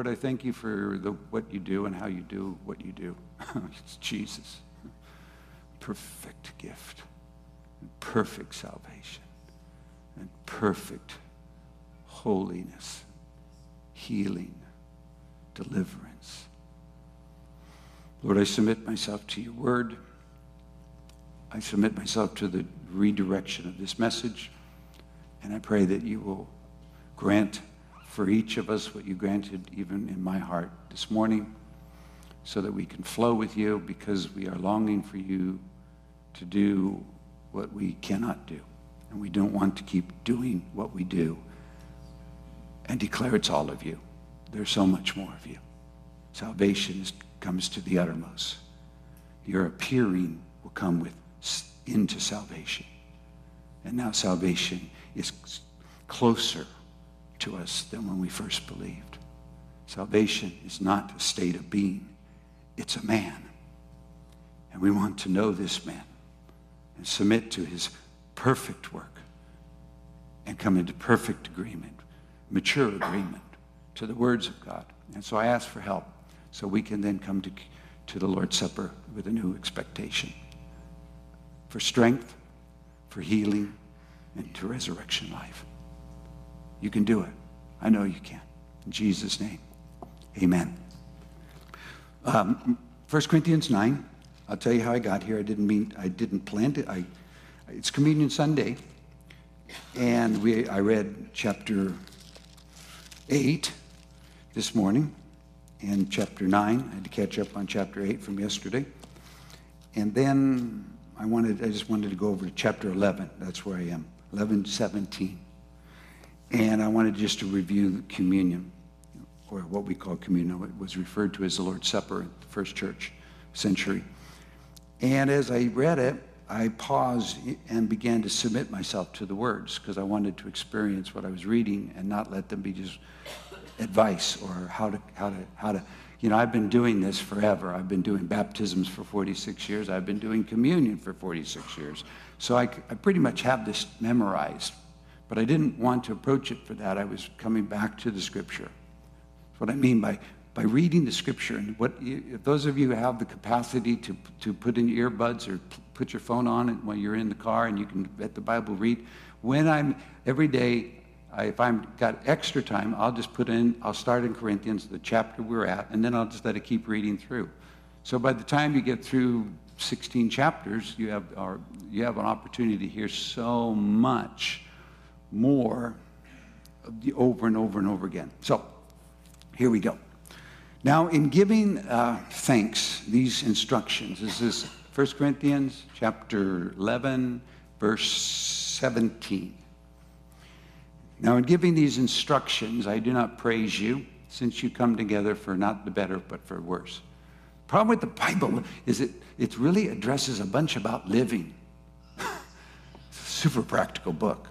Lord, I thank you for the, what you do and how you do what you do. it's Jesus. Perfect gift, perfect salvation, and perfect holiness, healing, deliverance. Lord, I submit myself to your word. I submit myself to the redirection of this message. And I pray that you will grant for each of us what you granted even in my heart this morning so that we can flow with you because we are longing for you to do what we cannot do. And we don't want to keep doing what we do and declare it's all of you. There's so much more of you. Salvation is, comes to the uttermost. Your appearing will come with into salvation. And now salvation is closer to us than when we first believed. Salvation is not a state of being, it's a man. And we want to know this man and submit to his perfect work and come into perfect agreement, mature agreement to the words of God. And so I ask for help so we can then come to, to the Lord's Supper with a new expectation for strength, for healing, and to resurrection life. You can do it. I know you can. In Jesus' name, amen. Um, 1 Corinthians 9. I'll tell you how I got here. I didn't mean, I didn't plan it. I, it's Communion Sunday. And we, I read chapter 8 this morning and chapter 9. I had to catch up on chapter 8 from yesterday. And then I wanted, I just wanted to go over to chapter 11. That's where I am. 11, 17. And I wanted just to review communion, or what we call communion. It was referred to as the Lord's Supper in the first church century. And as I read it, I paused and began to submit myself to the words because I wanted to experience what I was reading and not let them be just advice or how to, how to, how to, you know, I've been doing this forever. I've been doing baptisms for 46 years. I've been doing communion for 46 years. So I, I pretty much have this memorized. But I didn't want to approach it for that. I was coming back to the scripture. That's what I mean by, by reading the scripture. And what, if those of you have the capacity to, to put in earbuds or put your phone on it when you're in the car and you can let the Bible read, when I'm every day, I, if I've got extra time, I'll just put in, I'll start in Corinthians, the chapter we're at, and then I'll just let it keep reading through. So by the time you get through 16 chapters, you have, or you have an opportunity to hear so much more over and over and over again. So here we go. Now, in giving uh, thanks, these instructions, this is 1 Corinthians chapter 11, verse 17. Now, in giving these instructions, I do not praise you, since you come together for not the better, but for worse. Problem with the Bible is it, it really addresses a bunch about living. super practical book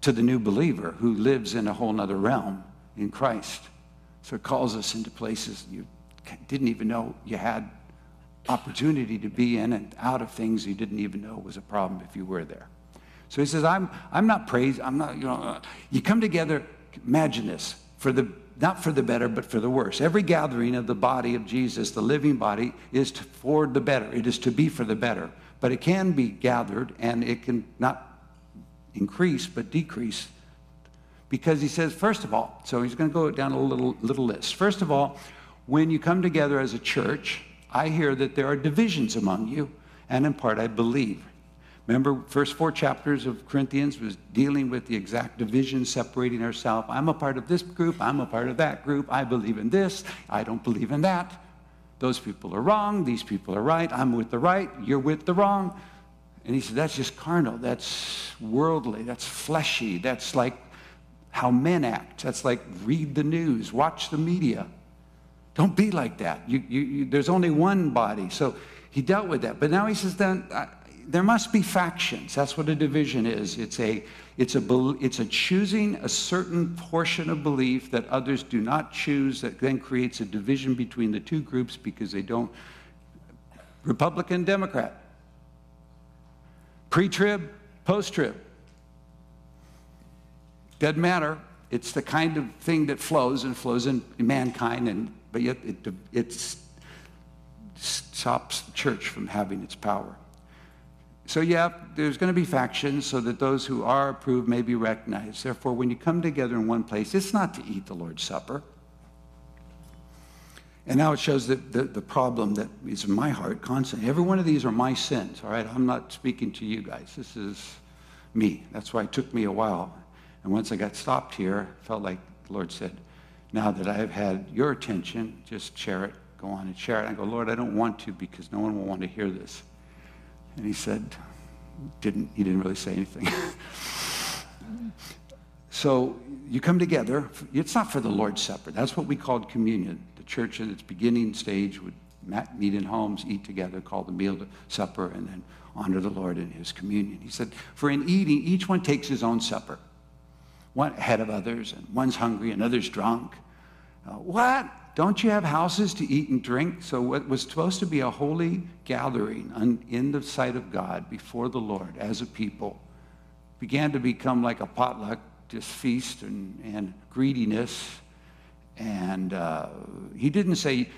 to the new believer who lives in a whole nother realm in Christ. So it calls us into places you didn't even know you had opportunity to be in and out of things you didn't even know was a problem if you were there. So he says, I'm, I'm not praised. I'm not, you know, uh, you come together, imagine this, for the, not for the better, but for the worse. Every gathering of the body of Jesus, the living body, is to, for the better. It is to be for the better. But it can be gathered and it can not increase but decrease because he says, first of all, so he's going to go down a little, little list. First of all, when you come together as a church, I hear that there are divisions among you, and in part I believe. Remember, first four chapters of Corinthians was dealing with the exact division, separating ourselves. I'm a part of this group, I'm a part of that group, I believe in this, I don't believe in that. Those people are wrong, these people are right, I'm with the right, you're with the wrong. And he said, That's just carnal. That's worldly. That's fleshy. That's like how men act. That's like read the news, watch the media. Don't be like that. You, you, you, there's only one body. So he dealt with that. But now he says, then uh, there must be factions. That's what a division is. It's a, it's, a, it's a choosing a certain portion of belief that others do not choose that then creates a division between the two groups because they don't. Republican, Democrat. Pre trib, post trib. Doesn't matter. It's the kind of thing that flows and flows in mankind, and, but yet it, it stops the church from having its power. So, yeah, there's going to be factions so that those who are approved may be recognized. Therefore, when you come together in one place, it's not to eat the Lord's Supper. And now it shows that the, the problem that is in my heart constantly. Every one of these are my sins, all right? I'm not speaking to you guys. This is me. That's why it took me a while. And once I got stopped here, I felt like the Lord said, now that I have had your attention, just share it. Go on and share it. I go, Lord, I don't want to because no one will want to hear this. And he said, didn't, he didn't really say anything. so you come together. It's not for the Lord's Supper. That's what we called communion. Church in its beginning stage would meet in homes, eat together, call the meal to supper, and then honor the Lord in his communion. He said, for in eating, each one takes his own supper. One ahead of others, and one's hungry, and others drunk. Uh, what? Don't you have houses to eat and drink? So, what was supposed to be a holy gathering in the sight of God before the Lord as a people began to become like a potluck, just feast and, and greediness. And uh, he didn't say,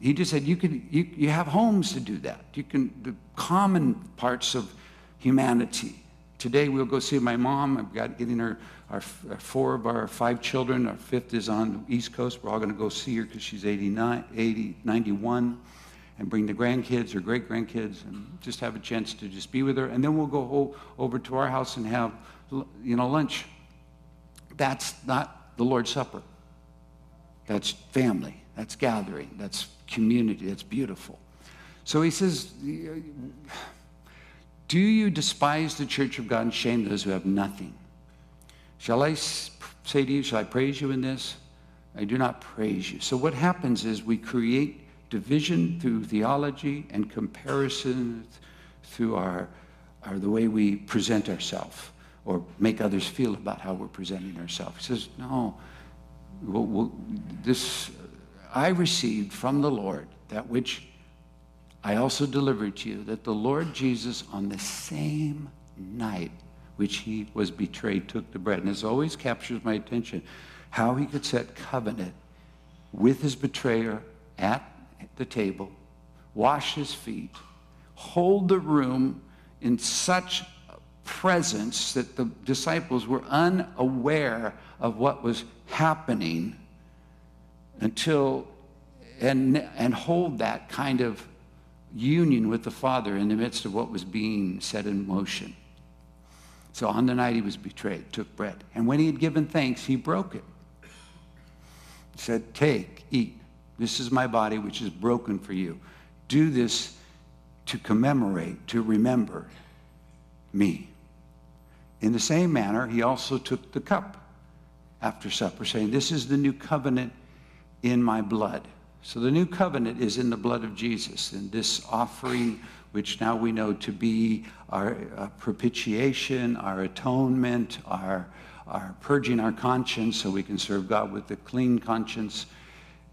he just said, you, could, you, you have homes to do that. You can, the common parts of humanity. Today we'll go see my mom. I've got getting her our, four of our five children, our fifth is on the East Coast. We're all going to go see her because she's 89, 80, 91 and bring the grandkids or great grandkids and just have a chance to just be with her. And then we'll go over to our house and have, you know, lunch. That's not the Lord's Supper. That's family. That's gathering. That's community. That's beautiful. So he says, Do you despise the church of God and shame those who have nothing? Shall I say to you, shall I praise you in this? I do not praise you. So what happens is we create division through theology and comparison through our, our the way we present ourselves or make others feel about how we're presenting ourselves. He says, no, this I received from the Lord that which I also delivered to you, that the Lord Jesus on the same night which he was betrayed, took the bread. And this always captures my attention how he could set covenant with his betrayer at the table, wash his feet, hold the room in such presence that the disciples were unaware of what was happening until and and hold that kind of union with the father in the midst of what was being set in motion so on the night he was betrayed, took bread. And when he had given thanks, he broke it. He said, Take, eat. This is my body, which is broken for you. Do this to commemorate, to remember me. In the same manner, he also took the cup after supper, saying, This is the new covenant in my blood. So the new covenant is in the blood of Jesus. And this offering which now we know to be our uh, propitiation, our atonement, our, our purging our conscience so we can serve God with a clean conscience.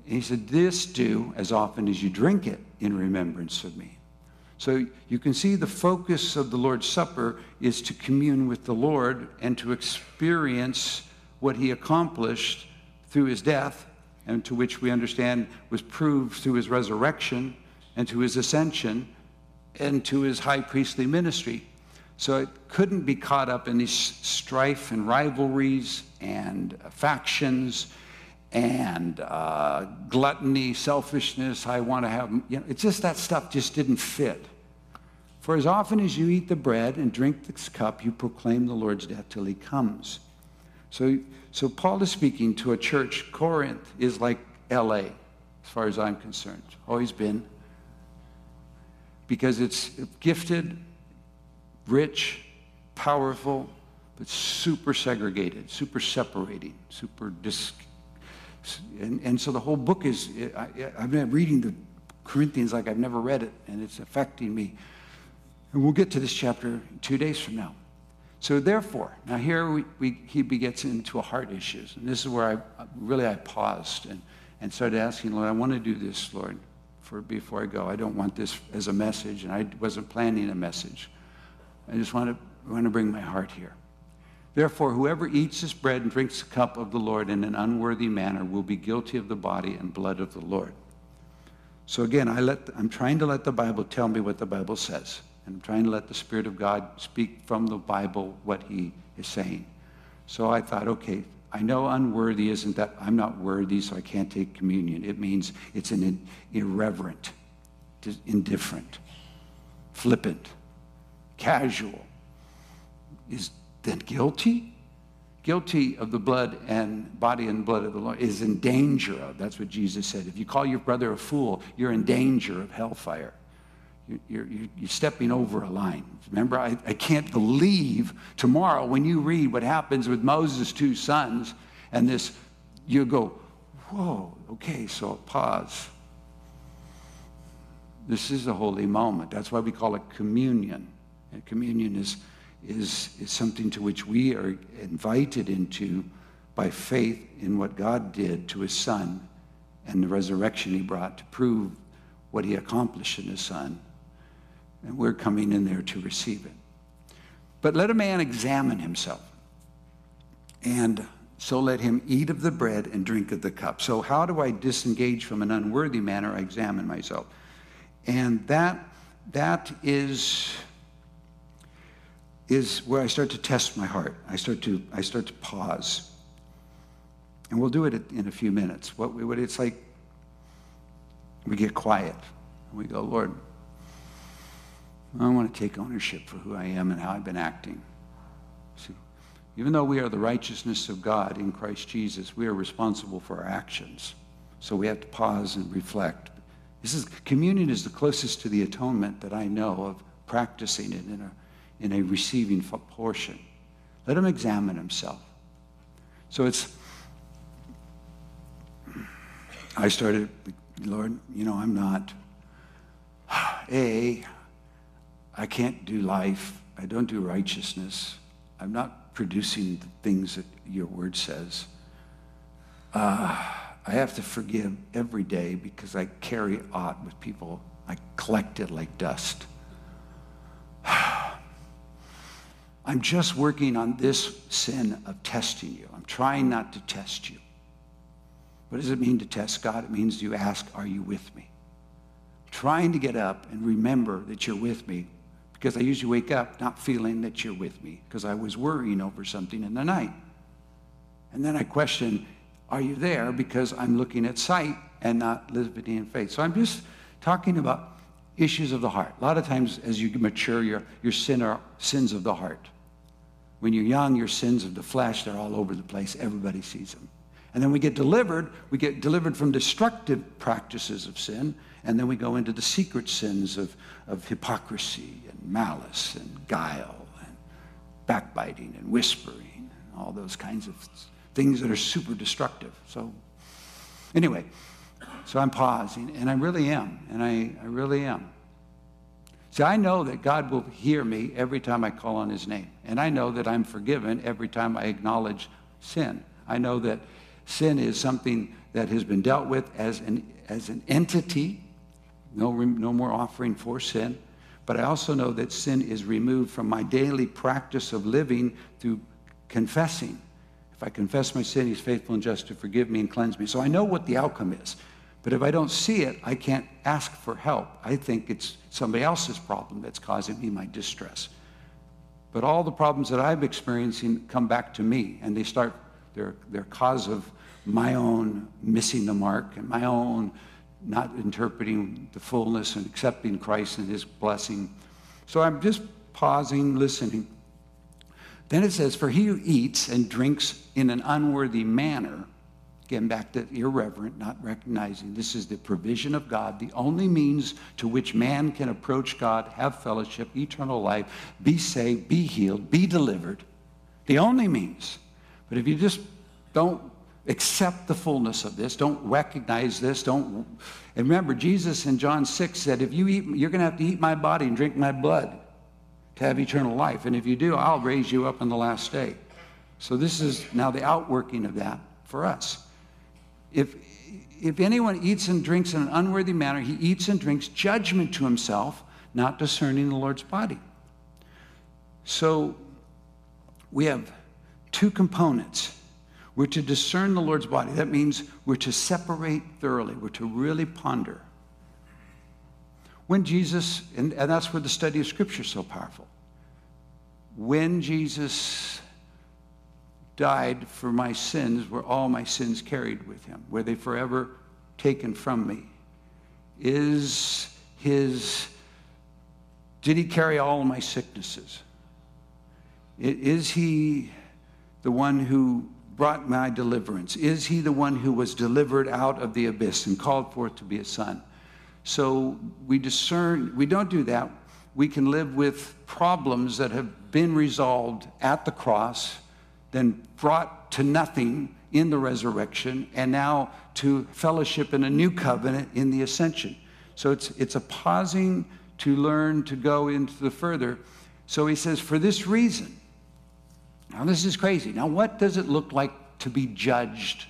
And he said, This do as often as you drink it in remembrance of me. So you can see the focus of the Lord's Supper is to commune with the Lord and to experience what he accomplished through his death, and to which we understand was proved through his resurrection and to his ascension and to his high priestly ministry. So it couldn't be caught up in these strife and rivalries and factions and uh, gluttony, selfishness. I want to have, you know, it's just that stuff just didn't fit. For as often as you eat the bread and drink this cup, you proclaim the Lord's death till he comes. So, so Paul is speaking to a church. Corinth is like LA, as far as I'm concerned. Always been because it's gifted, rich, powerful, but super segregated, super separating, super dis. And, and so the whole book is, I, I've been reading the Corinthians like I've never read it, and it's affecting me. And we'll get to this chapter two days from now. So therefore, now here we, we, he gets into heart issues. And this is where I really I paused and, and started asking, Lord, I want to do this, Lord for before I go. I don't want this as a message, and I wasn't planning a message. I just want to, want to bring my heart here. Therefore, whoever eats this bread and drinks the cup of the Lord in an unworthy manner will be guilty of the body and blood of the Lord. So again, I let, I'm trying to let the Bible tell me what the Bible says. And I'm trying to let the Spirit of God speak from the Bible what he is saying. So I thought, okay, I know unworthy isn't that I'm not worthy, so I can't take communion. It means it's an irreverent, indifferent, flippant, casual. Is then guilty? Guilty of the blood and body and blood of the Lord is in danger of. That's what Jesus said. If you call your brother a fool, you're in danger of hellfire. You're, you're, you're, stepping over a line. Remember, I, I can't believe tomorrow when you read what happens with Moses' two sons and this, you go, whoa, okay, so pause. This is a holy moment. That's why we call it communion. And communion is, is, is something to which we are invited into by faith in what God did to his son and the resurrection he brought to prove what he accomplished in his son and we're coming in there to receive it. But let a man examine himself, and so let him eat of the bread and drink of the cup. So, how do I disengage from an unworthy manner? I examine myself. And that, that is, is where I start to test my heart. I start to, I start to pause. And we'll do it in a few minutes. What, what it's like, we get quiet. And we go, Lord, I want to take ownership for who I am and how I've been acting. See, even though we are the righteousness of God in Christ Jesus, we are responsible for our actions. So we have to pause and reflect. This is communion is the closest to the atonement that I know of practicing it in a, in a receiving portion. Let him examine himself. So it's, I started, Lord, you know, I'm not, A, I can't do life. I don't do righteousness. I'm not producing the things that your word says. Uh, I have to forgive every day because I carry aught with people. I collect it like dust. I'm just working on this sin of testing you. I'm trying not to test you. What does it mean to test God? It means you ask, Are you with me? trying to get up and remember that you're with me because I usually wake up not feeling that you're with me because I was worrying over something in the night. And then I question, are you there? Because I'm looking at sight and not living in faith. So I'm just talking about issues of the heart. A lot of times as you mature, your, your sin are sins of the heart. When you're young, your sins of the flesh, they're all over the place. Everybody sees them. And then we get delivered. We get delivered from destructive practices of sin. And then we go into the secret sins of, of hypocrisy and malice and guile and backbiting and whispering and all those kinds of things that are super destructive. So, anyway, so I'm pausing, and I really am, and I, I really am. See, I know that God will hear me every time I call on his name. And I know that I'm forgiven every time I acknowledge sin. I know that sin is something that has been dealt with as an, as an entity no, no more offering for sin. But I also know that sin is removed from my daily practice of living through confessing. If I confess my sin, he's faithful and just to forgive me and cleanse me. So I know what the outcome is. But if I don't see it, I can't ask for help. I think it's somebody else's problem that's causing me my distress. But all the problems that I'm experiencing come back to me, and they start, they're, they're cause of my own missing the mark and my own not interpreting the fullness and accepting Christ and his blessing. So I'm just pausing, listening. Then it says, For he who eats and drinks in an unworthy manner, again back to irreverent, not recognizing this is the provision of God, the only means to which man can approach God, have fellowship, eternal life, be saved, be healed, be delivered. The only means. But if you just don't accept the fullness of this. Don't recognize this. Don't. And remember, Jesus in John 6 said, if you eat, you're going to have to eat my body and drink my blood to have eternal life. And if you do, I'll raise you up in the last day. So this is now the outworking of that for us. If, if anyone eats and drinks in an unworthy manner, he eats and drinks judgment to himself, not discerning the Lord's body. So we have two components. We're to discern the Lord's body. That means we're to separate thoroughly, we're to really ponder. When Jesus, and, and that's where the study of Scripture is so powerful. When Jesus died for my sins, were all my sins carried with him? Were they forever taken from me? Is his, did he carry all my sicknesses? Is he the one who brought my deliverance? Is he the one who was delivered out of the abyss and called forth to be a son? So we discern, we don't do that. We can live with problems that have been resolved at the cross, then brought to nothing in the resurrection, and now to fellowship in a new covenant in the ascension. So it's, it's a pausing to learn to go into the further. So he says, for this reason, now, this is crazy. Now, what does it look like to be judged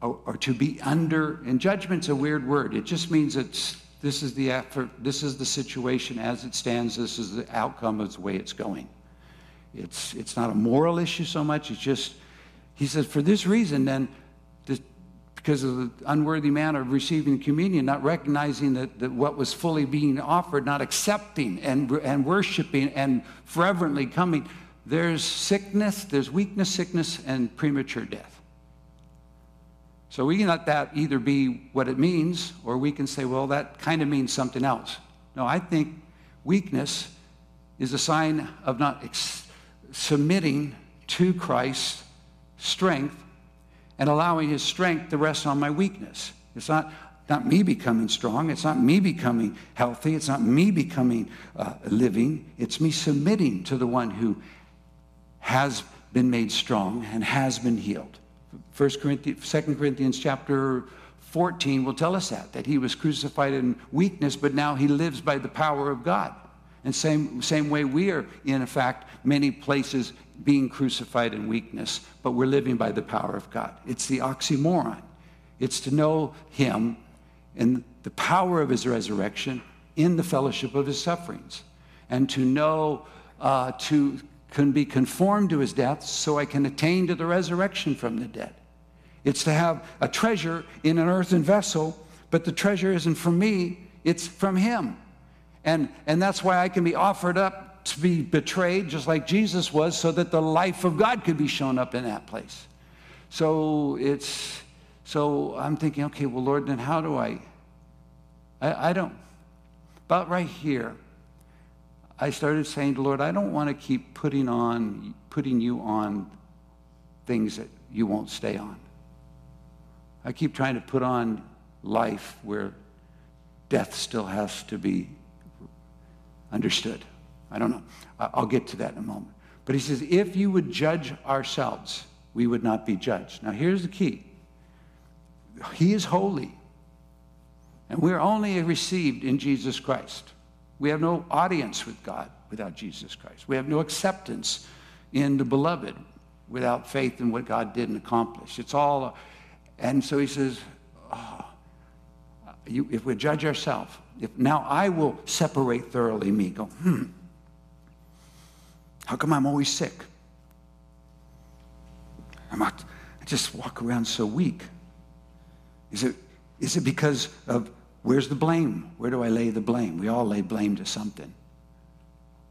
or, or to be under? And judgment's a weird word. It just means it's this is the effort, this is the situation as it stands, this is the outcome of the way it's going. It's, it's not a moral issue so much, it's just, he says, for this reason, then, this, because of the unworthy manner of receiving communion, not recognizing that, that what was fully being offered, not accepting and, and worshiping and fervently coming, there's sickness, there's weakness, sickness, and premature death. So we can let that either be what it means, or we can say, well, that kind of means something else. No, I think weakness is a sign of not ex- submitting to Christ's strength and allowing his strength to rest on my weakness. It's not, not me becoming strong. It's not me becoming healthy. It's not me becoming uh, living. It's me submitting to the one who has been made strong and has been healed. 1 Corinthians, 2 Corinthians chapter 14 will tell us that, that he was crucified in weakness, but now he lives by the power of God. And same, same way we are, in fact, many places being crucified in weakness, but we're living by the power of God. It's the oxymoron. It's to know him and the power of his resurrection in the fellowship of his sufferings, and to know, uh, to can be conformed to his death so I can attain to the resurrection from the dead. It's to have a treasure in an earthen vessel, but the treasure isn't from me, it's from him. And, and that's why I can be offered up to be betrayed, just like Jesus was, so that the life of God could be shown up in that place. So it's so I'm thinking, okay, well, Lord, then how do I? I, I don't. About right here, I started saying, to Lord, I don't want to keep putting on, putting you on things that you won't stay on. I keep trying to put on life where death still has to be understood. I don't know. I'll get to that in a moment. But he says, if you would judge ourselves, we would not be judged. Now, here's the key He is holy, and we're only received in Jesus Christ. We have no audience with God without Jesus Christ. We have no acceptance in the beloved without faith in what God did and accomplished. It's all, and so he says, oh, you, if we judge ourselves, if now I will separate thoroughly me, go, hmm, how come I'm always sick? I'm not, I just walk around so weak. Is it, is it because of Where's the blame? Where do I lay the blame? We all lay blame to something.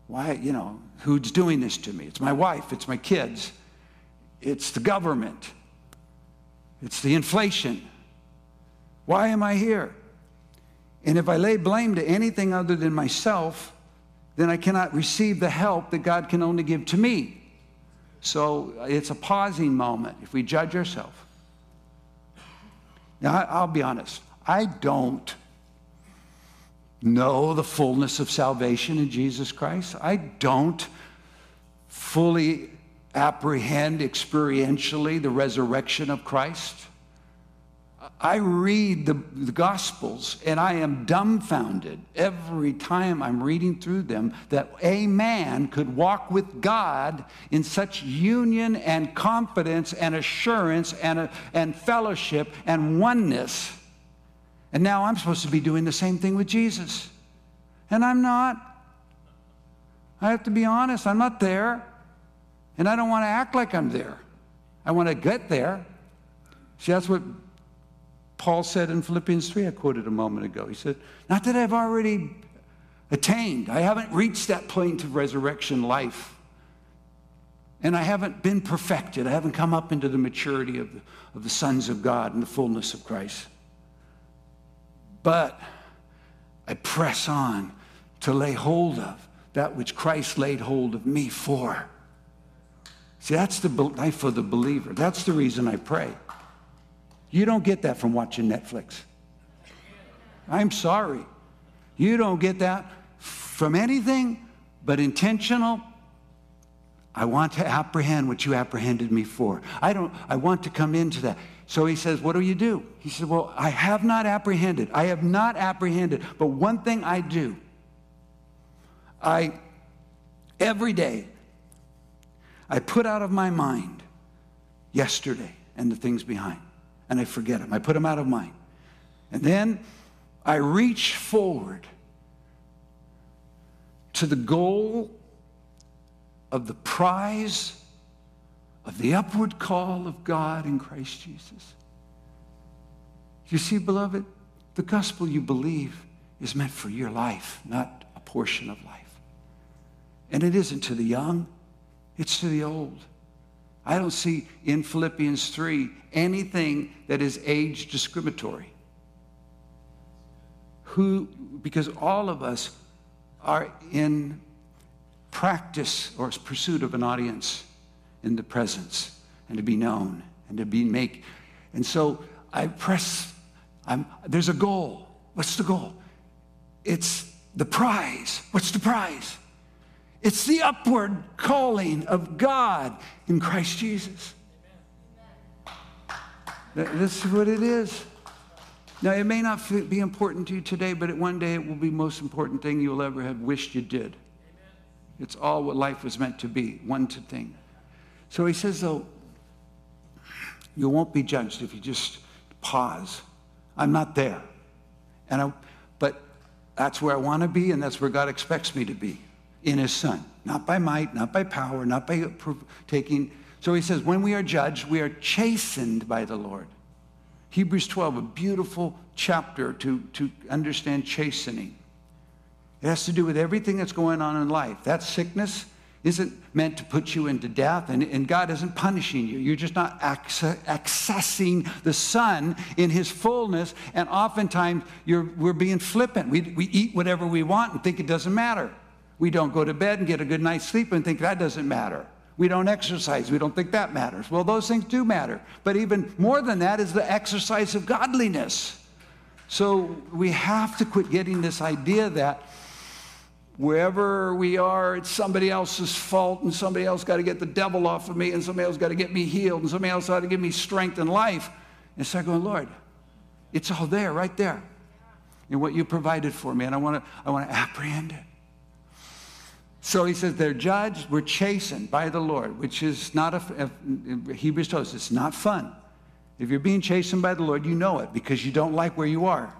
Why, you know, who's doing this to me? It's my wife, it's my kids, it's the government, it's the inflation. Why am I here? And if I lay blame to anything other than myself, then I cannot receive the help that God can only give to me. So uh, it's a pausing moment if we judge ourselves. Now, I'll be honest, I don't know the fullness of salvation in Jesus Christ. I don't fully apprehend experientially the resurrection of Christ. I read the, the, Gospels and I am dumbfounded every time I'm reading through them that a man could walk with God in such union and confidence and assurance and, and fellowship and oneness and now I'm supposed to be doing the same thing with Jesus. And I'm not. I have to be honest, I'm not there. And I don't want to act like I'm there. I want to get there. See, that's what Paul said in Philippians 3, I quoted a moment ago. He said, Not that I've already attained, I haven't reached that point of resurrection life. And I haven't been perfected. I haven't come up into the maturity of the, of the sons of God and the fullness of Christ. But I press on to lay hold of that which Christ laid hold of me for. See, that's the life of the believer. That's the reason I pray. You don't get that from watching Netflix. I'm sorry. You don't get that from anything but intentional. I want to apprehend what you apprehended me for. I don't I want to come into that. So he says, What do you do? He said, Well, I have not apprehended. I have not apprehended. But one thing I do, I, every day, I put out of my mind yesterday and the things behind, and I forget them. I put them out of mind. And then I reach forward to the goal of the prize of the upward call of God in Christ Jesus. You see, beloved, the gospel you believe is meant for your life, not a portion of life. And it isn't to the young, it's to the old. I don't see in Philippians 3 anything that is age discriminatory. Who, because all of us are in practice or pursuit of an audience in the presence and to be known and to be make. And so I press, I'm, there's a goal. What's the goal? It's the prize. What's the prize? It's the upward calling of God in Christ Jesus. This is what it is. Now, it may not be important to you today, but one day it will be the most important thing you'll ever have wished you did. It's all what life was meant to be, one to thing. So he says, though, you won't be judged if you just pause. I'm not there. And I, but that's where I want to be, and that's where God expects me to be in his son. Not by might, not by power, not by taking. So he says, when we are judged, we are chastened by the Lord. Hebrews 12, a beautiful chapter to, to understand chastening. It has to do with everything that's going on in life. That sickness isn't meant to put you into death, and, and God isn't punishing you. You're just not access, accessing the Son in His fullness, and oftentimes we're being flippant. We, we eat whatever we want and think it doesn't matter. We don't go to bed and get a good night's sleep and think that doesn't matter. We don't exercise. We don't think that matters. Well, those things do matter. But even more than that is the exercise of godliness. So we have to quit getting this idea that wherever we are, it's somebody else's fault, and somebody else got to get the devil off of me, and somebody else got to get me healed, and somebody else got to give me strength and life. And start going, Lord, it's all there, right there, in what you provided for me, and I want to, I want to apprehend it. So he says they're judged, we're chastened by the Lord, which is not a, a Hebrews tells us it's not fun. If you're being chastened by the Lord, you know it because you don't like where you are.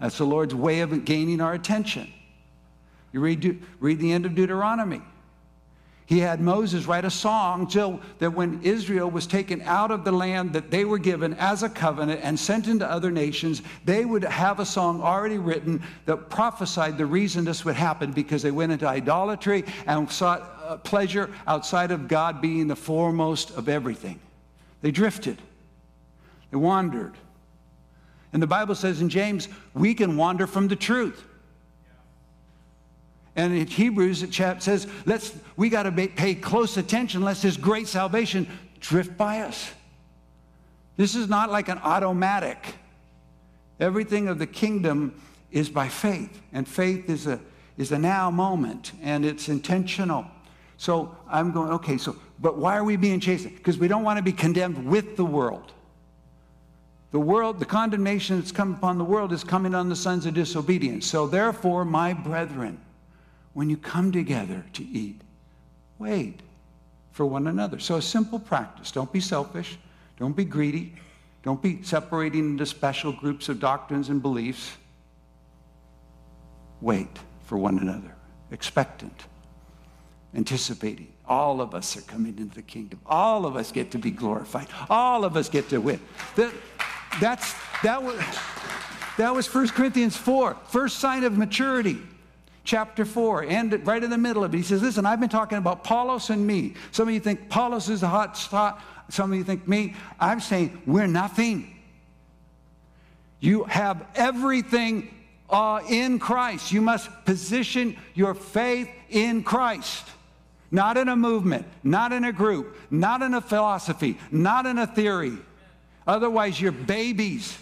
That's the Lord's way of gaining our attention. You read, read the end of Deuteronomy. He had Moses write a song so that when Israel was taken out of the land that they were given as a covenant and sent into other nations, they would have a song already written that prophesied the reason this would happen because they went into idolatry and sought uh, pleasure outside of God being the foremost of everything. They drifted, they wandered. And the Bible says in James, we can wander from the truth. And in Hebrews, it chap says, let's, we got to pay close attention lest his great salvation drift by us. This is not like an automatic. Everything of the kingdom is by faith, and faith is a, is a now moment, and it's intentional. So I'm going, okay, so, but why are we being chastened? Because we don't want to be condemned with the world. The world, the condemnation that's come upon the world is coming on the sons of disobedience. So therefore, my brethren, when you come together to eat, wait for one another. So, a simple practice don't be selfish, don't be greedy, don't be separating into special groups of doctrines and beliefs. Wait for one another, expectant, anticipating. All of us are coming into the kingdom. All of us get to be glorified. All of us get to win. That, that's, that, was, that was 1 Corinthians 4, first sign of maturity chapter 4, and right in the middle of it, he says, Listen, I've been talking about Apollos and me. Some of you think Apollos is a hot spot, some of you think me. I'm saying we're nothing. You have everything uh, in Christ. You must position your faith in Christ. Not in a movement, not in a group, not in a philosophy, not in a theory. Otherwise, you're babies.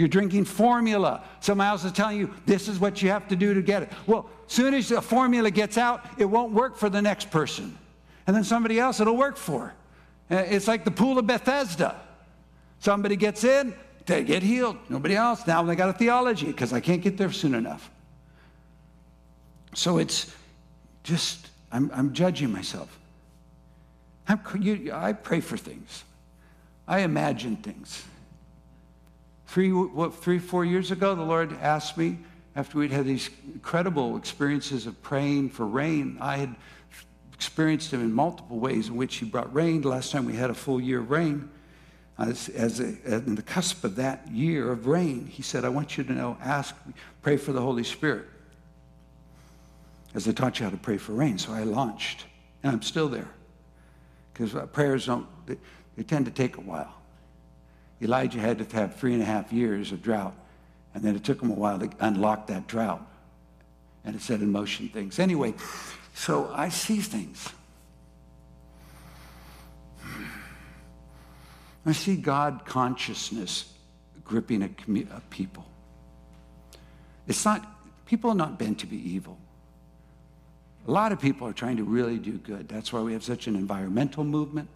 You're drinking formula. Somebody else is telling you this is what you have to do to get it. Well, soon as the formula gets out, it won't work for the next person. And then somebody else it'll work for. Uh, it's like the pool of Bethesda. Somebody gets in, they get healed. Nobody else. Now they got a theology because I can't get there soon enough. So it's just, I'm, I'm judging myself. I'm, you, I pray for things, I imagine things. Three, what, three, four years ago, the Lord asked me, after we'd had these incredible experiences of praying for rain, I had experienced Him in multiple ways in which He brought rain. The last time we had a full year of rain, as, as a, in the cusp of that year of rain, He said, I want you to know, ask, pray for the Holy Spirit. As I taught you how to pray for rain. So I launched, and I'm still there. Because uh, prayers don't, they, they tend to take a while. Elijah had to have three and a half years of drought, and then it took him a while to unlock that drought. And it set in motion things. Anyway, so I see things. I see God consciousness gripping a, a people. It's not, people are not bent to be evil. A lot of people are trying to really do good. That's why we have such an environmental movement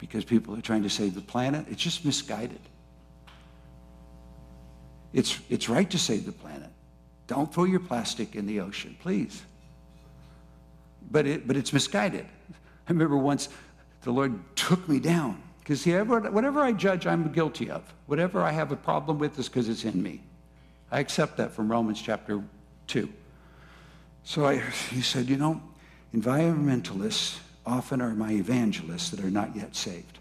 because people are trying to save the planet. It's just misguided. It's, it's right to save the planet. Don't throw your plastic in the ocean, please. But, it, but it's misguided. I remember once the Lord took me down because whatever I judge, I'm guilty of. Whatever I have a problem with is because it's in me. I accept that from Romans chapter 2. So I, he said, you know, environmentalists often are my evangelists that are not yet saved.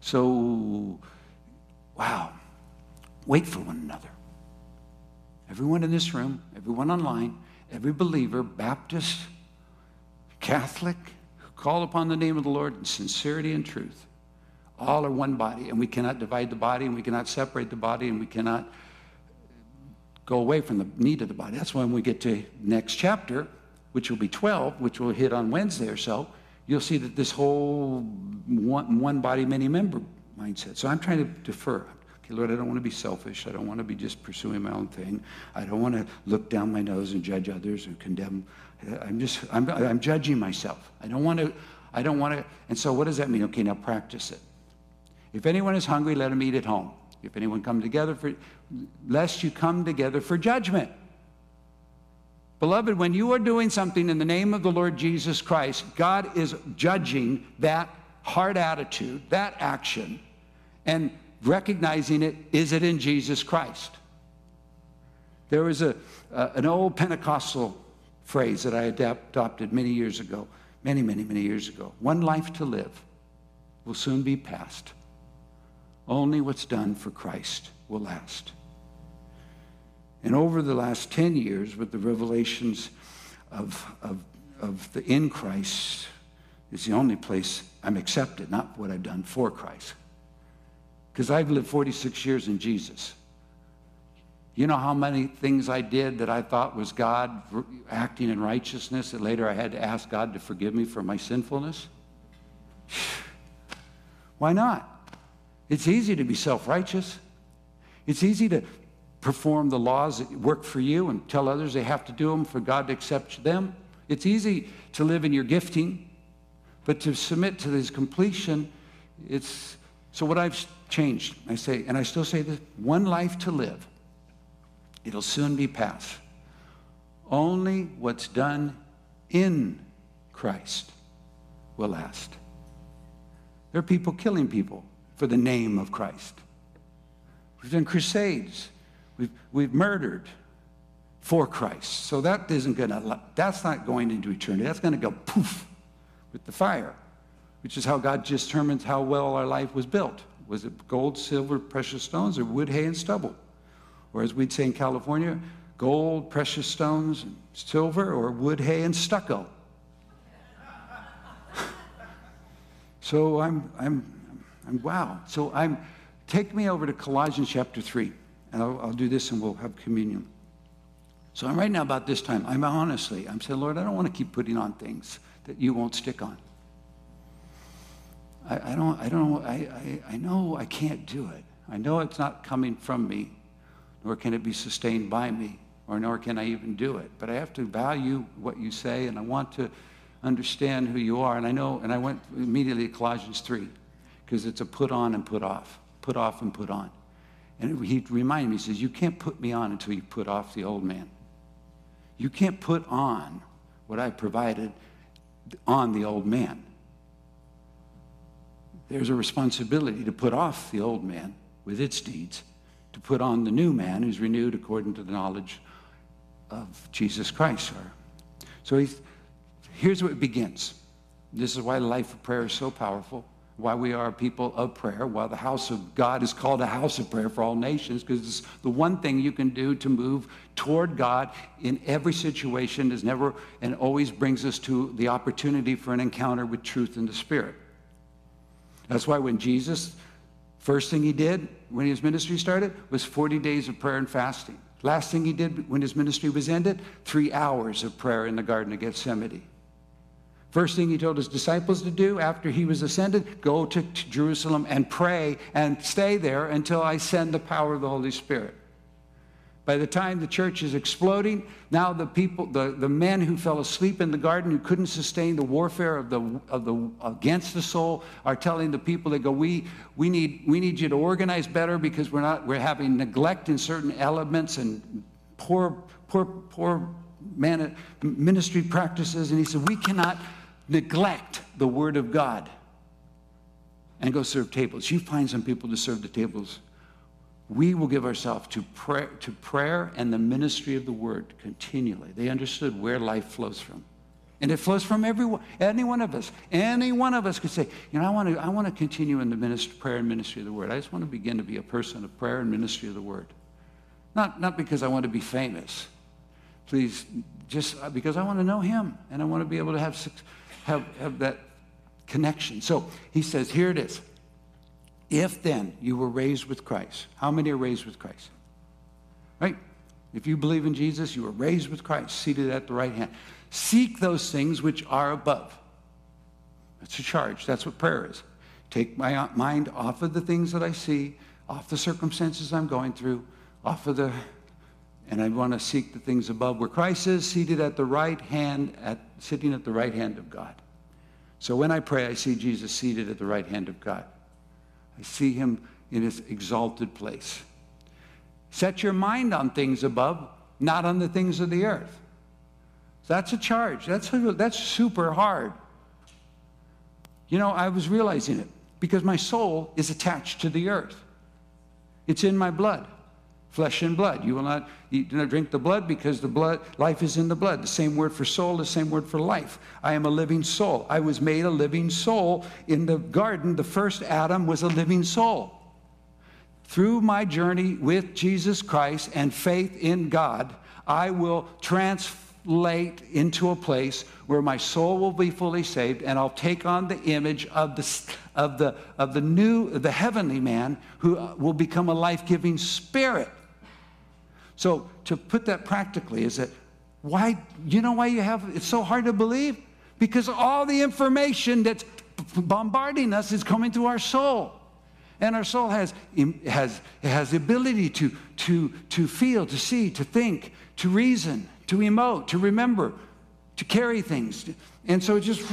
So, wow, wait for one another. Everyone in this room, everyone online, every believer, Baptist, Catholic, who call upon the name of the Lord in sincerity and truth, all are one body, and we cannot divide the body, and we cannot separate the body, and we cannot go away from the need of the body. That's when we get to next chapter which will be 12, which we'll hit on Wednesday or so, you'll see that this whole one, one body, many member mindset. So I'm trying to defer. Okay, Lord, I don't want to be selfish. I don't want to be just pursuing my own thing. I don't want to look down my nose and judge others and condemn. I'm just, I'm, I'm judging myself. I don't want to, I don't want to. And so what does that mean? Okay, now practice it. If anyone is hungry, let him eat at home. If anyone come together for, lest you come together for judgment. Beloved, when you are doing something in the name of the Lord Jesus Christ, God is judging that hard attitude, that action, and recognizing it is it in Jesus Christ? There was a, uh, an old Pentecostal phrase that I adopted many years ago, many, many, many years ago. One life to live will soon be past. Only what's done for Christ will last. And over the last 10 years, with the revelations of, of, of the in Christ, is the only place I'm accepted, not what I've done for Christ. Because I've lived 46 years in Jesus. You know how many things I did that I thought was God acting in righteousness that later I had to ask God to forgive me for my sinfulness? Why not? It's easy to be self righteous. It's easy to perform the laws that work for you and tell others they have to do them for God to accept them. It's easy to live in your gifting, but to submit to this completion, it's so what I've changed. I say, and I still say this one life to live. It'll soon be past. Only what's done in Christ will last. There are people killing people for the name of Christ. We've done crusades We've, we've murdered for Christ. So that isn't going to, that's not going into eternity. That's going to go poof with the fire, which is how God determines how well our life was built. Was it gold, silver, precious stones, or wood, hay, and stubble? Or as we'd say in California, gold, precious stones, and silver, or wood, hay, and stucco. so I'm, I'm, I'm, wow. So I'm, take me over to Colossians chapter 3, and I'll, I'll do this and we'll have communion. So I'm right now about this time. I'm honestly, I'm saying, Lord, I don't want to keep putting on things that you won't stick on. I, I don't, I don't, I, I, I know I can't do it. I know it's not coming from me, nor can it be sustained by me, or nor can I even do it. But I have to value what you say, and I want to understand who you are. And I know, and I went immediately to Colossians 3, because it's a put on and put off, put off and put on. And he reminded me, he says, You can't put me on until you put off the old man. You can't put on what I provided on the old man. There's a responsibility to put off the old man with its deeds, to put on the new man who's renewed according to the knowledge of Jesus Christ. So here's what it begins. This is why the life of prayer is so powerful why we are people of prayer, why the house of God is called a house of prayer for all nations, because it's the one thing you can do to move toward God in every situation is never and always brings us to the opportunity for an encounter with truth in the Spirit. That's why when Jesus, first thing he did when his ministry started was 40 days of prayer and fasting. Last thing he did when his ministry was ended, three hours of prayer in the Garden of Gethsemane. First thing he told his disciples to do after he was ascended go to Jerusalem and pray and stay there until I send the power of the Holy Spirit. By the time the church is exploding, now the people, the, the men who fell asleep in the garden, who couldn't sustain the warfare of the, of the, against the soul, are telling the people that go, we, we, need, we need you to organize better because we're, not, we're having neglect in certain elements and poor, poor, poor man, ministry practices. And he said, we cannot neglect the Word of God and go serve tables. You find some people to serve the tables. We will give ourselves to prayer, to prayer and the ministry of the Word continually. They understood where life flows from. And it flows from everyone, any one of us. Any one of us could say, you know, I want to, I want to continue in the ministry, prayer and ministry of the Word. I just want to begin to be a person of prayer and ministry of the Word. Not, not because I want to be famous. Please, just uh, because I want to know Him and I want to be able to have have, have that connection. So he says, here it is. If then you were raised with Christ, how many are raised with Christ? Right? If you believe in Jesus, you were raised with Christ, seated at the right hand. Seek those things which are above. That's a charge. That's what prayer is. Take my mind off of the things that I see, off the circumstances I'm going through, off of the, and I want to seek the things above where Christ is seated at the right hand at sitting at the right hand of God. So when I pray, I see Jesus seated at the right hand of God. I see him in his exalted place. Set your mind on things above, not on the things of the earth. That's a charge. That's, that's super hard. You know, I was realizing it because my soul is attached to the earth. It's in my blood flesh and blood. You will not eat nor drink the blood because the blood, life is in the blood. The same word for soul, the same word for life. I am a living soul. I was made a living soul. In the garden, the first Adam was a living soul. Through my journey with Jesus Christ and faith in God, I will translate into a place where my soul will be fully saved and I'll take on the image of the, of the, of the new, the heavenly man who uh, will become a life giving spirit. So to put that practically is that why, you know why you have, it's so hard to believe? Because all the information that's bombarding us is coming to our soul. And our soul has, has, has the ability to, to, to feel, to see, to think, to reason, to emote, to remember, to carry things. And so it just,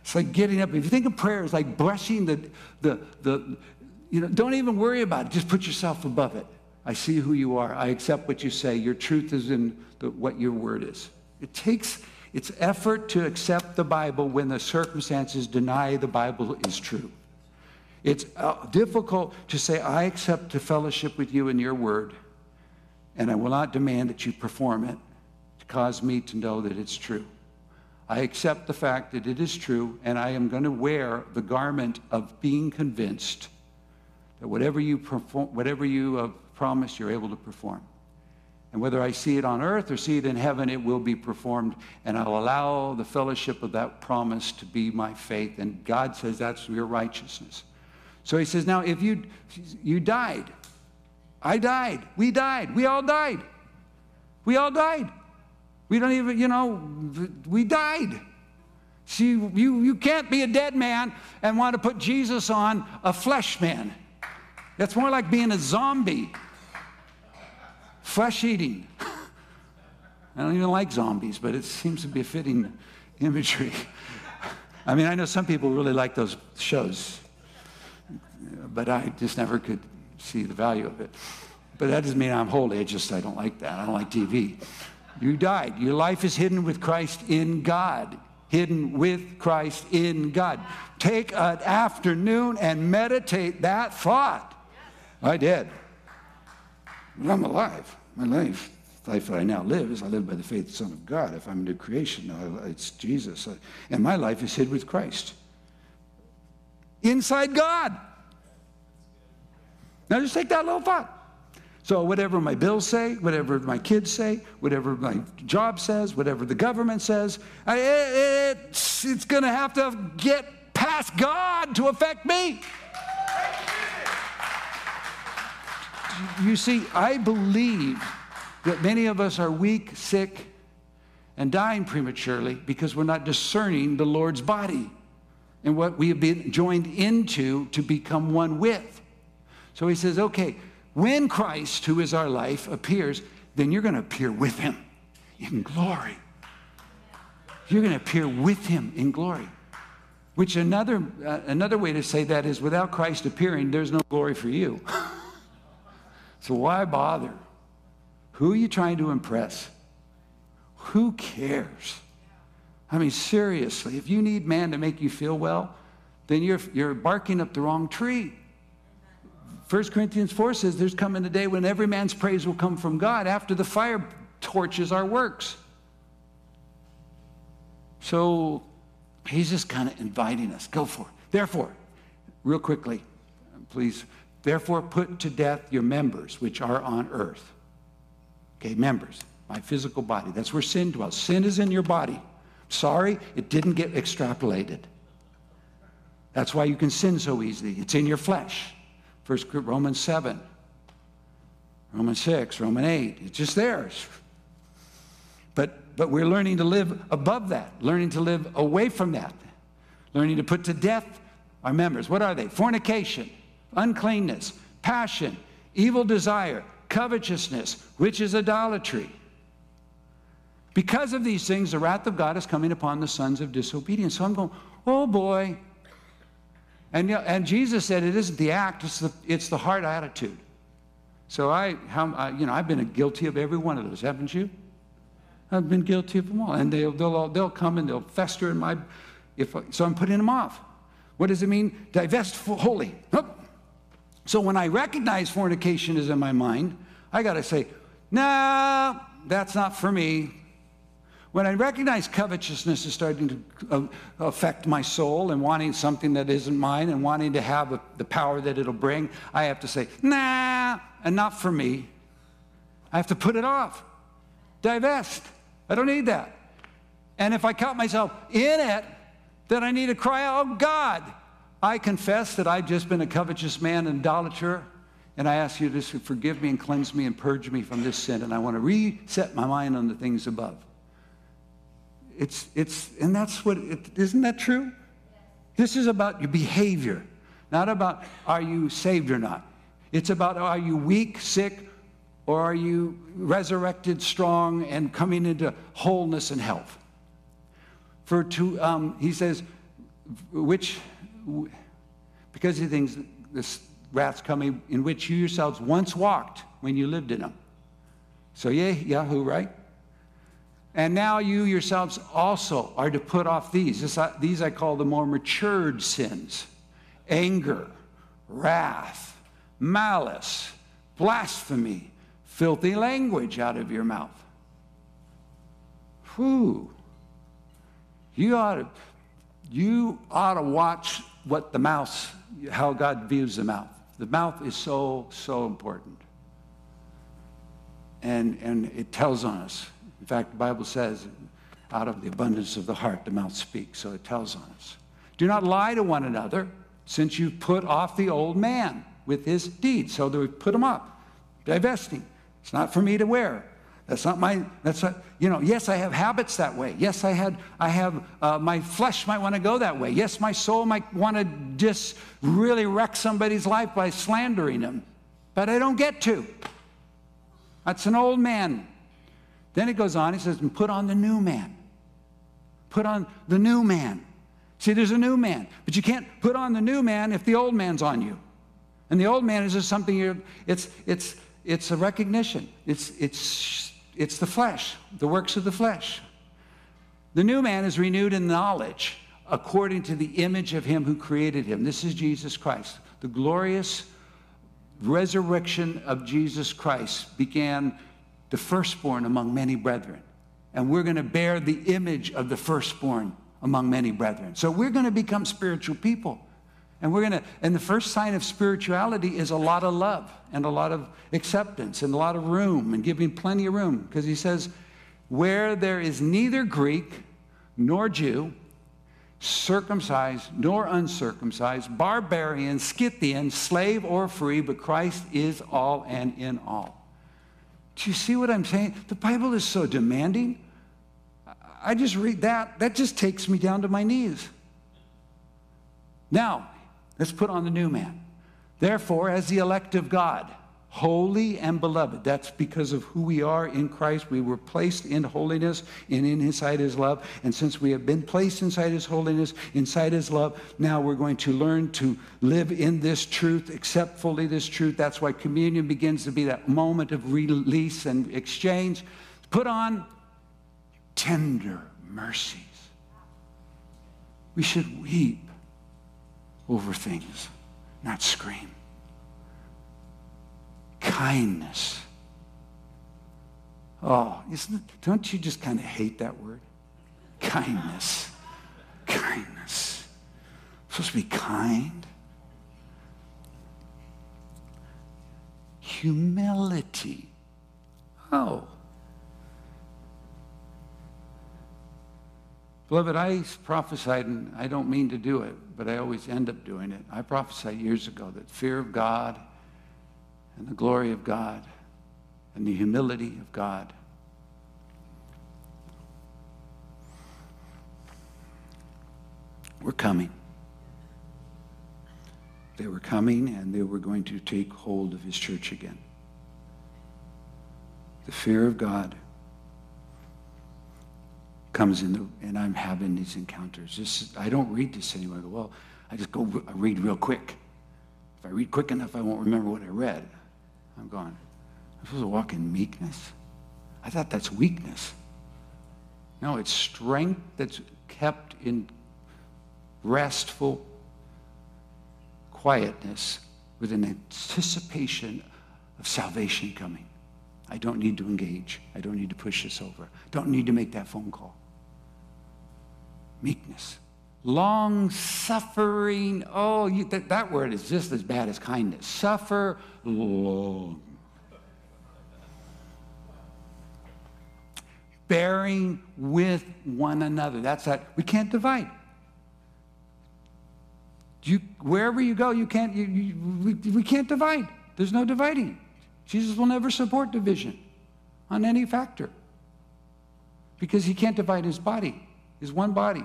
it's like getting up. If you think of prayer as like brushing the, the, the, you know, don't even worry about it. Just put yourself above it. I see who you are. I accept what you say. Your truth is in the, what your word is. It takes it's effort to accept the Bible when the circumstances deny the Bible is true. It's uh, difficult to say, I accept to fellowship with you in your word and I will not demand that you perform it to cause me to know that it's true. I accept the fact that it is true, and I am going to wear the garment of being convinced that whatever you, perform, whatever you have promised, you're able to perform. And whether I see it on earth or see it in heaven, it will be performed. And I'll allow the fellowship of that promise to be my faith. And God says that's your righteousness. So he says, now if you, you died, I died, we died, we all died. We all died. We don't even, you know, we died. See, you, you can't be a dead man and want to put Jesus on a flesh man. That's more like being a zombie. Flesh eating. I don't even like zombies, but it seems to be a fitting imagery. I mean, I know some people really like those shows, but I just never could see the value of it. But that doesn't mean I'm holy. I just I don't like that. I don't like TV. You died. Your life is hidden with Christ in God. Hidden with Christ in God. Take an afternoon and meditate that thought. I did. But I'm alive. My life, the life that I now live, is I live by the faith of the Son of God. If I'm a new creation, it's Jesus. And my life is hid with Christ. Inside God. Now just take that little thought. So, whatever my bills say, whatever my kids say, whatever my job says, whatever the government says, it's, it's going to have to get past God to affect me. You see, I believe that many of us are weak, sick, and dying prematurely because we're not discerning the Lord's body and what we have been joined into to become one with. So he says, okay, when Christ, who is our life, appears, then you're going to appear with him in glory. You're going to appear with him in glory. Which another, uh, another way to say that is without Christ appearing, there's no glory for you. so why bother? Who are you trying to impress? Who cares? I mean, seriously, if you need man to make you feel well, then you're, you're barking up the wrong tree. 1 Corinthians 4 says there's coming a day when every man's praise will come from God after the fire torches our works. So he's just kind of inviting us. Go for it. Therefore, real quickly, please, therefore put to death your members which are on earth. Okay, members, my physical body. That's where sin dwells. Sin is in your body. Sorry, it didn't get extrapolated. That's why you can sin so easily. It's in your flesh. First Romans 7, Romans 6, Romans 8. It's just there. But, but we're learning to live above that, learning to live away from that, learning to put to death our members. What are they? Fornication, uncleanness, passion, evil desire, covetousness, which is idolatry. Because of these things, the wrath of God is coming upon the sons of disobedience. So I'm going, oh boy, and, and Jesus said it isn't the act, it's the, it's the heart attitude. So I, how, you know, I've been guilty of every one of those, haven't you? I've been guilty of them all. And they'll, they'll, all, they'll come and they'll fester in my, if, so I'm putting them off. What does it mean? Divest wholly. So when I recognize fornication is in my mind, I got to say, nah, that's not for me. When I recognize covetousness is starting to uh, affect my soul and wanting something that isn't mine and wanting to have the power that it'll bring, I have to say, nah, not for me. I have to put it off, divest. I don't need that. And if I count myself in it, then I need to cry out, oh God, I confess that I've just been a covetous man and idolater, and I ask you to forgive me and cleanse me and purge me from this sin, and I want to reset my mind on the things above. It's, it's, and that's what, it, isn't that true? This is about your behavior, not about are you saved or not. It's about are you weak, sick, or are you resurrected, strong, and coming into wholeness and health? For to, um, he says, which, because he thinks this wrath's coming, in which you yourselves once walked when you lived in them. So, yeah, Yahoo, right? And now you yourselves also are to put off these. This, uh, these I call the more matured sins anger, wrath, malice, blasphemy, filthy language out of your mouth. Whew. You ought to, you ought to watch what the mouth, how God views the mouth. The mouth is so, so important. And, and it tells on us. In fact, the Bible says, out of the abundance of the heart, the mouth speaks. So it tells on us. Do not lie to one another, since you've put off the old man with his deeds. So we put him up, divesting. It's not for me to wear. That's not my, that's not, you know, yes, I have habits that way. Yes, I had, I have, uh, my flesh might want to go that way. Yes, my soul might want to just really wreck somebody's life by slandering them. But I don't get to. That's an old man. Then it goes on, he says, and put on the new man. Put on the new man. See, there's a new man, but you can't put on the new man if the old man's on you. And the old man is just something you're, it's, it's, it's a recognition. It's, it's, it's the flesh, the works of the flesh. The new man is renewed in knowledge according to the image of him who created him. This is Jesus Christ. The glorious resurrection of Jesus Christ began the firstborn among many brethren. And we're going to bear the image of the firstborn among many brethren. So we're going to become spiritual people. And we're going to, and the first sign of spirituality is a lot of love and a lot of acceptance and a lot of room and giving plenty of room. Because he says, where there is neither Greek nor Jew, circumcised nor uncircumcised, barbarian, Scythian, slave or free, but Christ is all and in all. Do you see what I'm saying? The Bible is so demanding. I just read that, that just takes me down to my knees. Now, let's put on the new man. Therefore, as the elect of God, holy and beloved. That's because of who we are in Christ. We were placed in holiness and in inside his love. And since we have been placed inside his holiness, inside his love, now we're going to learn to live in this truth, accept fully this truth. That's why communion begins to be that moment of release and exchange. Put on tender mercies. We should weep over things, not scream. Kindness. Oh, isn't it, don't you just kind of hate that word? Kindness. Kindness. supposed to be kind. Humility. Oh. Beloved, I prophesied, and I don't mean to do it, but I always end up doing it. I prophesied years ago that fear of God and the glory of God and the humility of God were coming. They were coming and they were going to take hold of his church again. The fear of God comes in, the, and I'm having these encounters. This, I don't read this anymore. I go, well, I just go I read real quick. If I read quick enough, I won't remember what I read. I'm going, I'm supposed to walk in meekness? I thought that's weakness. No, it's strength that's kept in restful quietness with an anticipation of salvation coming. I don't need to engage. I don't need to push this over. Don't need to make that phone call. Meekness. Long suffering. Oh, you, that, that word is just as bad as kindness. Suffer long. Bearing with one another. That's that. We can't divide. You, wherever you go, you can't, you, you, we, we can't divide. There's no dividing. Jesus will never support division on any factor because he can't divide his body. He's one body.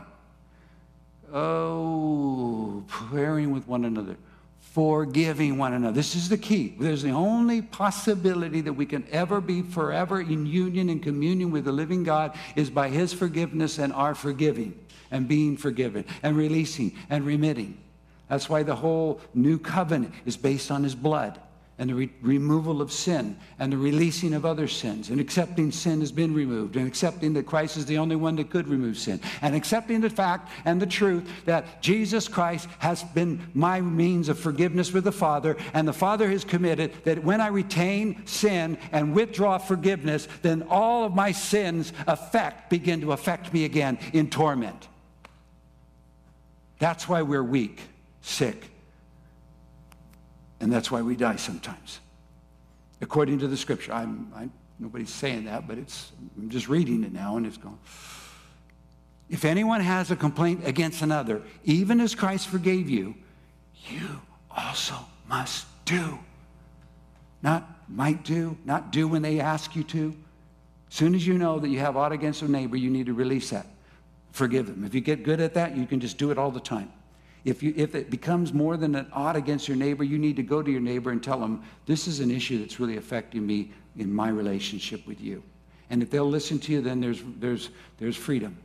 Oh, praying with one another, forgiving one another. This is the key. There's the only possibility that we can ever be forever in union and communion with the living God is by his forgiveness and our forgiving and being forgiven and releasing and remitting. That's why the whole new covenant is based on his blood. And the re- removal of sin and the releasing of other sins and accepting sin has been removed and accepting that Christ is the only one that could remove sin and accepting the fact and the truth that Jesus Christ has been my means of forgiveness with the Father and the Father has committed that when I retain sin and withdraw forgiveness then all of my sins affect begin to affect me again in torment. That's why we're weak, sick, and that's why we die sometimes. According to the scripture. I'm, I'm, nobody's saying that, but it's, I'm just reading it now and it's going. If anyone has a complaint against another, even as Christ forgave you, you also must do. Not might do, not do when they ask you to. As soon as you know that you have aught against a neighbor, you need to release that. Forgive them. If you get good at that, you can just do it all the time. If, you, if it becomes more than an odd against your neighbor, you need to go to your neighbor and tell them, this is an issue that's really affecting me in my relationship with you. And if they'll listen to you, then there's, there's, there's freedom.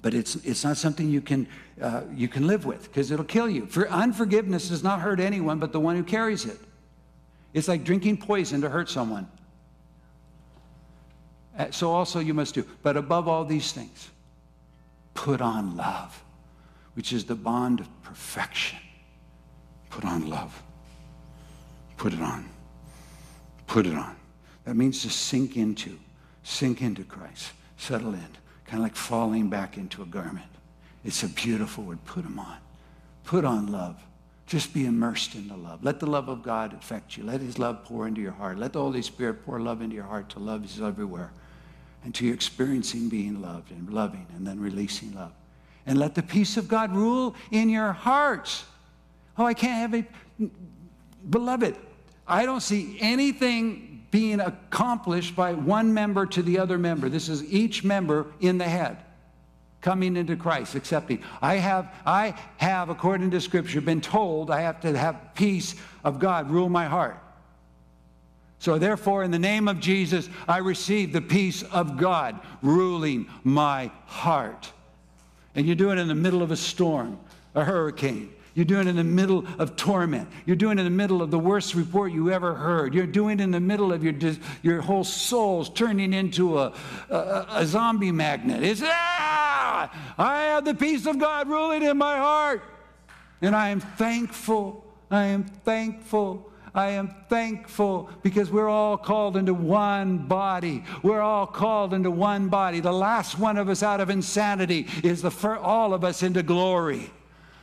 But it's, it's not something you can, uh, you can live with because it'll kill you. For unforgiveness does not hurt anyone but the one who carries it. It's like drinking poison to hurt someone. Uh, so also you must do. But above all these things, put on love which is the bond of perfection. Put on love. Put it on. Put it on. That means to sink into, sink into Christ, settle in, kind of like falling back into a garment. It's a beautiful word. Put them on. Put on love. Just be immersed in the love. Let the love of God affect you. Let his love pour into your heart. Let the Holy Spirit pour love into your heart to love is everywhere. And to you experiencing being loved and loving and then releasing love and let the peace of God rule in your hearts. Oh, I can't have a beloved. I don't see anything being accomplished by one member to the other member. This is each member in the head coming into Christ, accepting. I have, I have, according to Scripture, been told I have to have peace of God rule my heart. So, therefore, in the name of Jesus, I receive the peace of God ruling my heart. And you're doing it in the middle of a storm, a hurricane. You're doing it in the middle of torment. You're doing it in the middle of the worst report you ever heard. You're doing it in the middle of your, your whole soul's turning into a, a, a zombie magnet. It's, ah, I have the peace of God ruling in my heart. And I am thankful. I am thankful I am thankful because we're all called into one body. We're all called into one body. The last one of us out of insanity is the first, all of us into glory.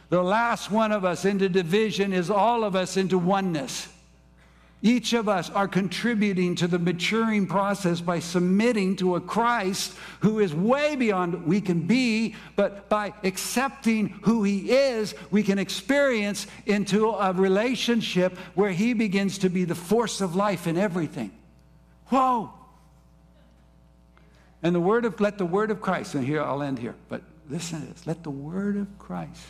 The last one of us into division is all of us into oneness. Each of us are contributing to the maturing process by submitting to a Christ who is way beyond we can be, but by accepting who he is, we can experience into a relationship where he begins to be the force of life in everything. Whoa! And the word of let the word of Christ, and here I'll end here, but listen to this. Let the word of Christ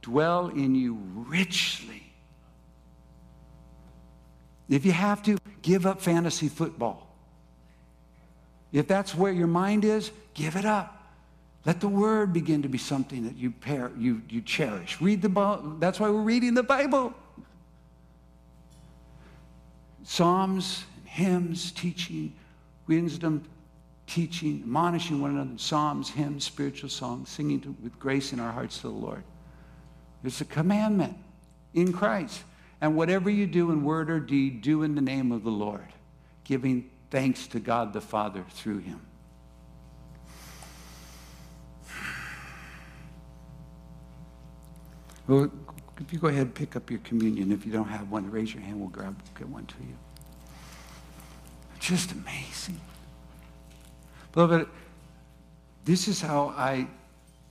dwell in you richly if you have to, give up fantasy football. If that's where your mind is, give it up. Let the word begin to be something that you, pair, you, you cherish. Read the Bible. That's why we're reading the Bible. Psalms, hymns, teaching, wisdom, teaching, admonishing one another, psalms, hymns, spiritual songs, singing to, with grace in our hearts to the Lord. It's a commandment in Christ. And whatever you do in word or deed, do in the name of the Lord, giving thanks to God the Father through him. Well, if you go ahead and pick up your communion, if you don't have one, raise your hand, we'll grab get one to you. Just amazing. Beloved, this is how I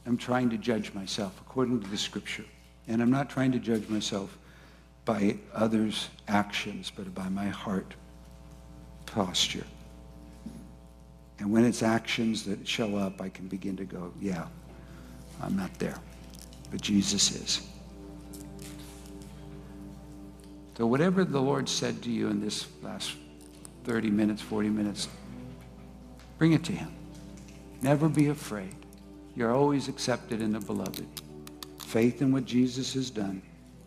am trying to judge myself according to the scripture. And I'm not trying to judge myself by others' actions, but by my heart posture. And when it's actions that show up, I can begin to go, yeah, I'm not there, but Jesus is. So, whatever the Lord said to you in this last 30 minutes, 40 minutes, bring it to Him. Never be afraid. You're always accepted in the beloved. Faith in what Jesus has done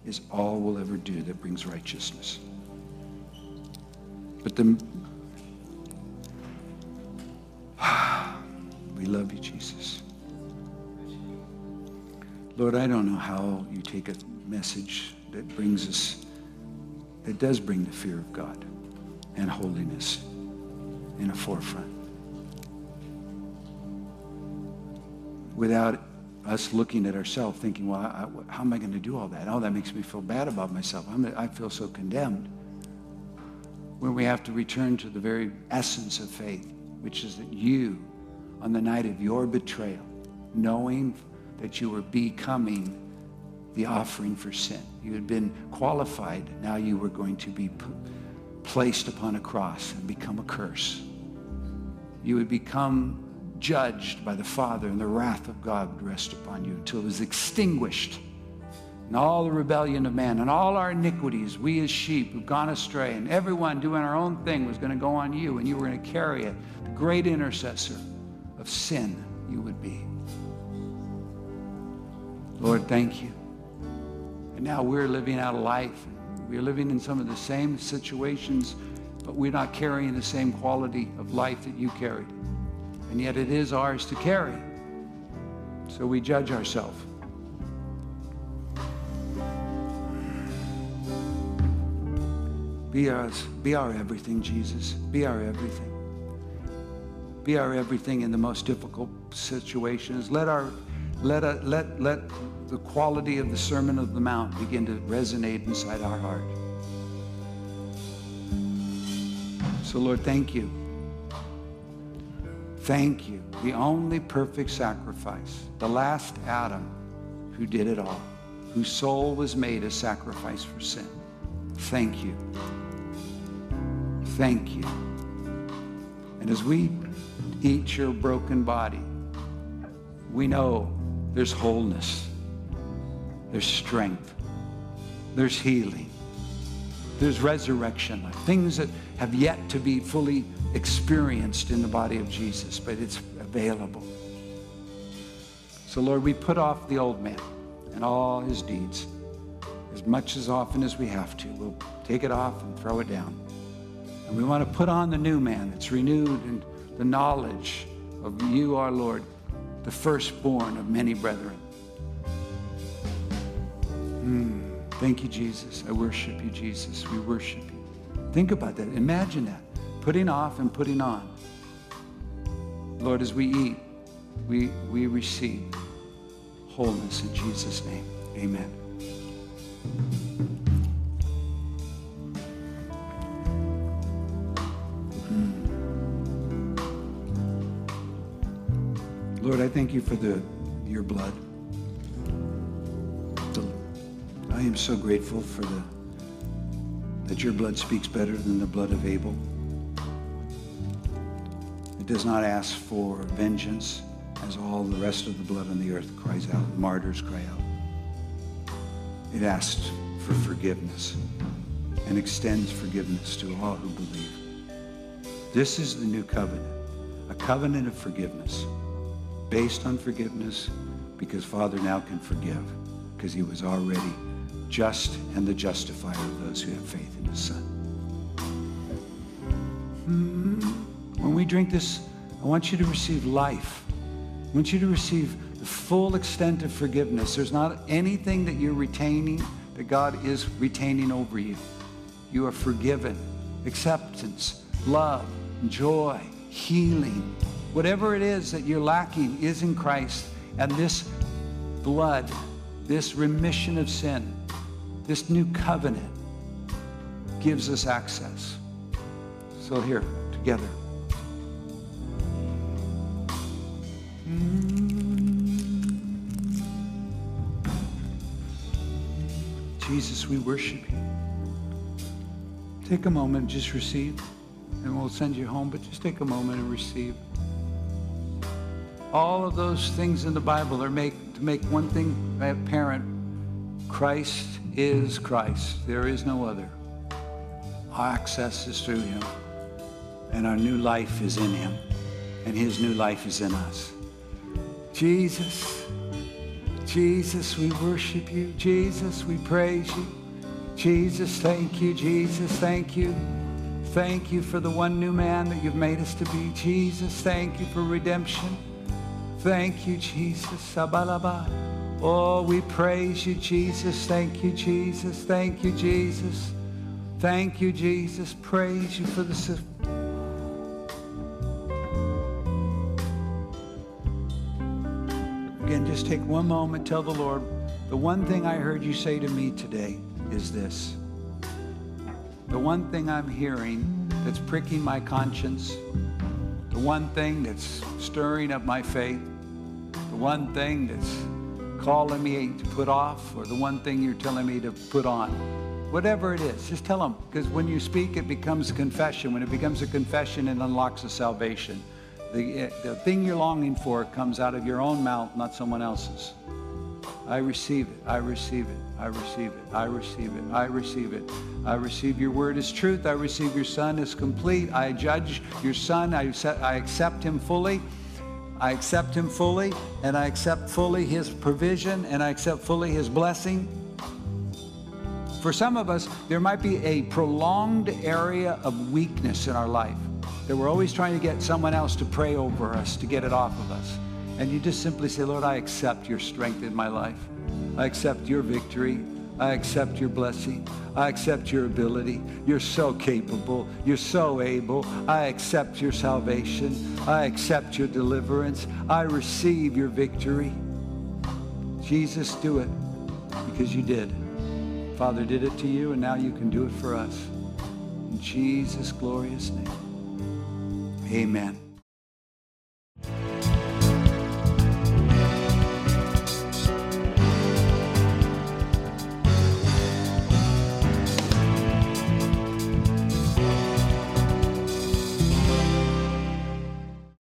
is all we'll ever do that brings righteousness. But the we love you, Jesus. Lord, I don't know how you take a message that brings us, that does bring the fear of God and holiness in a forefront. Without us looking at ourselves thinking, well, I, how am I going to do all that? Oh, that makes me feel bad about myself. I'm, I feel so condemned. When we have to return to the very essence of faith, which is that you, on the night of your betrayal, knowing that you were becoming the offering for sin. You had been qualified. Now you were going to be placed upon a cross and become a curse. You would become judged by the Father, and the wrath of God would rest upon you until it was extinguished. And all the rebellion of man and all our iniquities, we as sheep who've gone astray, and everyone doing our own thing was going to go on you, and you were going to carry it. The great intercessor of sin you would be. Lord, thank you. And now we're living out a life. We're living in some of the same situations, but we're not carrying the same quality of life that you carried. And yet it is ours to carry. So we judge ourselves. Be be our everything, Jesus. Be our everything. Be our everything in the most difficult situations. Let our let, a, let, let the quality of the Sermon of the Mount begin to resonate inside our heart. So, Lord, thank you. Thank you. The only perfect sacrifice, the last Adam who did it all, whose soul was made a sacrifice for sin. Thank you. Thank you. And as we eat your broken body, we know there's wholeness. There's strength. There's healing. There's resurrection. Things that have yet to be fully experienced in the body of Jesus, but it's available. So, Lord, we put off the old man and all his deeds as much as often as we have to. We'll take it off and throw it down. And we want to put on the new man that's renewed in the knowledge of you, our Lord, the firstborn of many brethren. Mm, thank you, Jesus. I worship you, Jesus. We worship you. Think about that. Imagine that. Putting off and putting on. Lord, as we eat, we, we receive wholeness in Jesus' name. Amen. Hmm. Lord, I thank you for the your blood. I am so grateful for the that your blood speaks better than the blood of Abel. It does not ask for vengeance as all the rest of the blood on the earth cries out, martyrs cry out. It asks for forgiveness and extends forgiveness to all who believe. This is the new covenant, a covenant of forgiveness based on forgiveness because Father now can forgive because he was already just and the justifier of those who have faith in his Son. Hmm. When we drink this, I want you to receive life. I want you to receive the full extent of forgiveness. There's not anything that you're retaining that God is retaining over you. You are forgiven. Acceptance, love, joy, healing, Whatever it is that you're lacking is in Christ. And this blood, this remission of sin, this new covenant gives us access. So here, together. Jesus, we worship you. Take a moment, just receive, and we'll send you home, but just take a moment and receive. All of those things in the Bible are make, to make one thing apparent. Christ is Christ. There is no other. Our access is through him. And our new life is in him. And his new life is in us. Jesus, Jesus, we worship you. Jesus, we praise you. Jesus, thank you. Jesus, thank you. Thank you for the one new man that you've made us to be. Jesus, thank you for redemption. Thank you, Jesus. Oh, we praise you, Jesus. Thank you, Jesus. Thank you, Jesus. Thank you, Jesus. Praise you for the Again, just take one moment, tell the Lord, the one thing I heard you say to me today is this. The one thing I'm hearing that's pricking my conscience, the one thing that's stirring up my faith, the one thing that's calling me to put off, or the one thing you're telling me to put on. Whatever it is, just tell them. Because when you speak, it becomes confession. When it becomes a confession, it unlocks a salvation. The, eh, the thing you're longing for comes out of your own mouth, not someone else's. I receive it. I receive it. I receive it. I receive it. I receive it. I receive your word as truth. I receive your son as complete. I judge your son. I I accept him fully. I accept him fully, and I accept fully his provision, and I accept fully his blessing. For some of us, there might be a prolonged area of weakness in our life that we're always trying to get someone else to pray over us to get it off of us. And you just simply say, Lord, I accept your strength in my life. I accept your victory. I accept your blessing. I accept your ability. You're so capable. You're so able. I accept your salvation. I accept your deliverance. I receive your victory. Jesus, do it because you did. Father did it to you, and now you can do it for us. In Jesus' glorious name. Amen.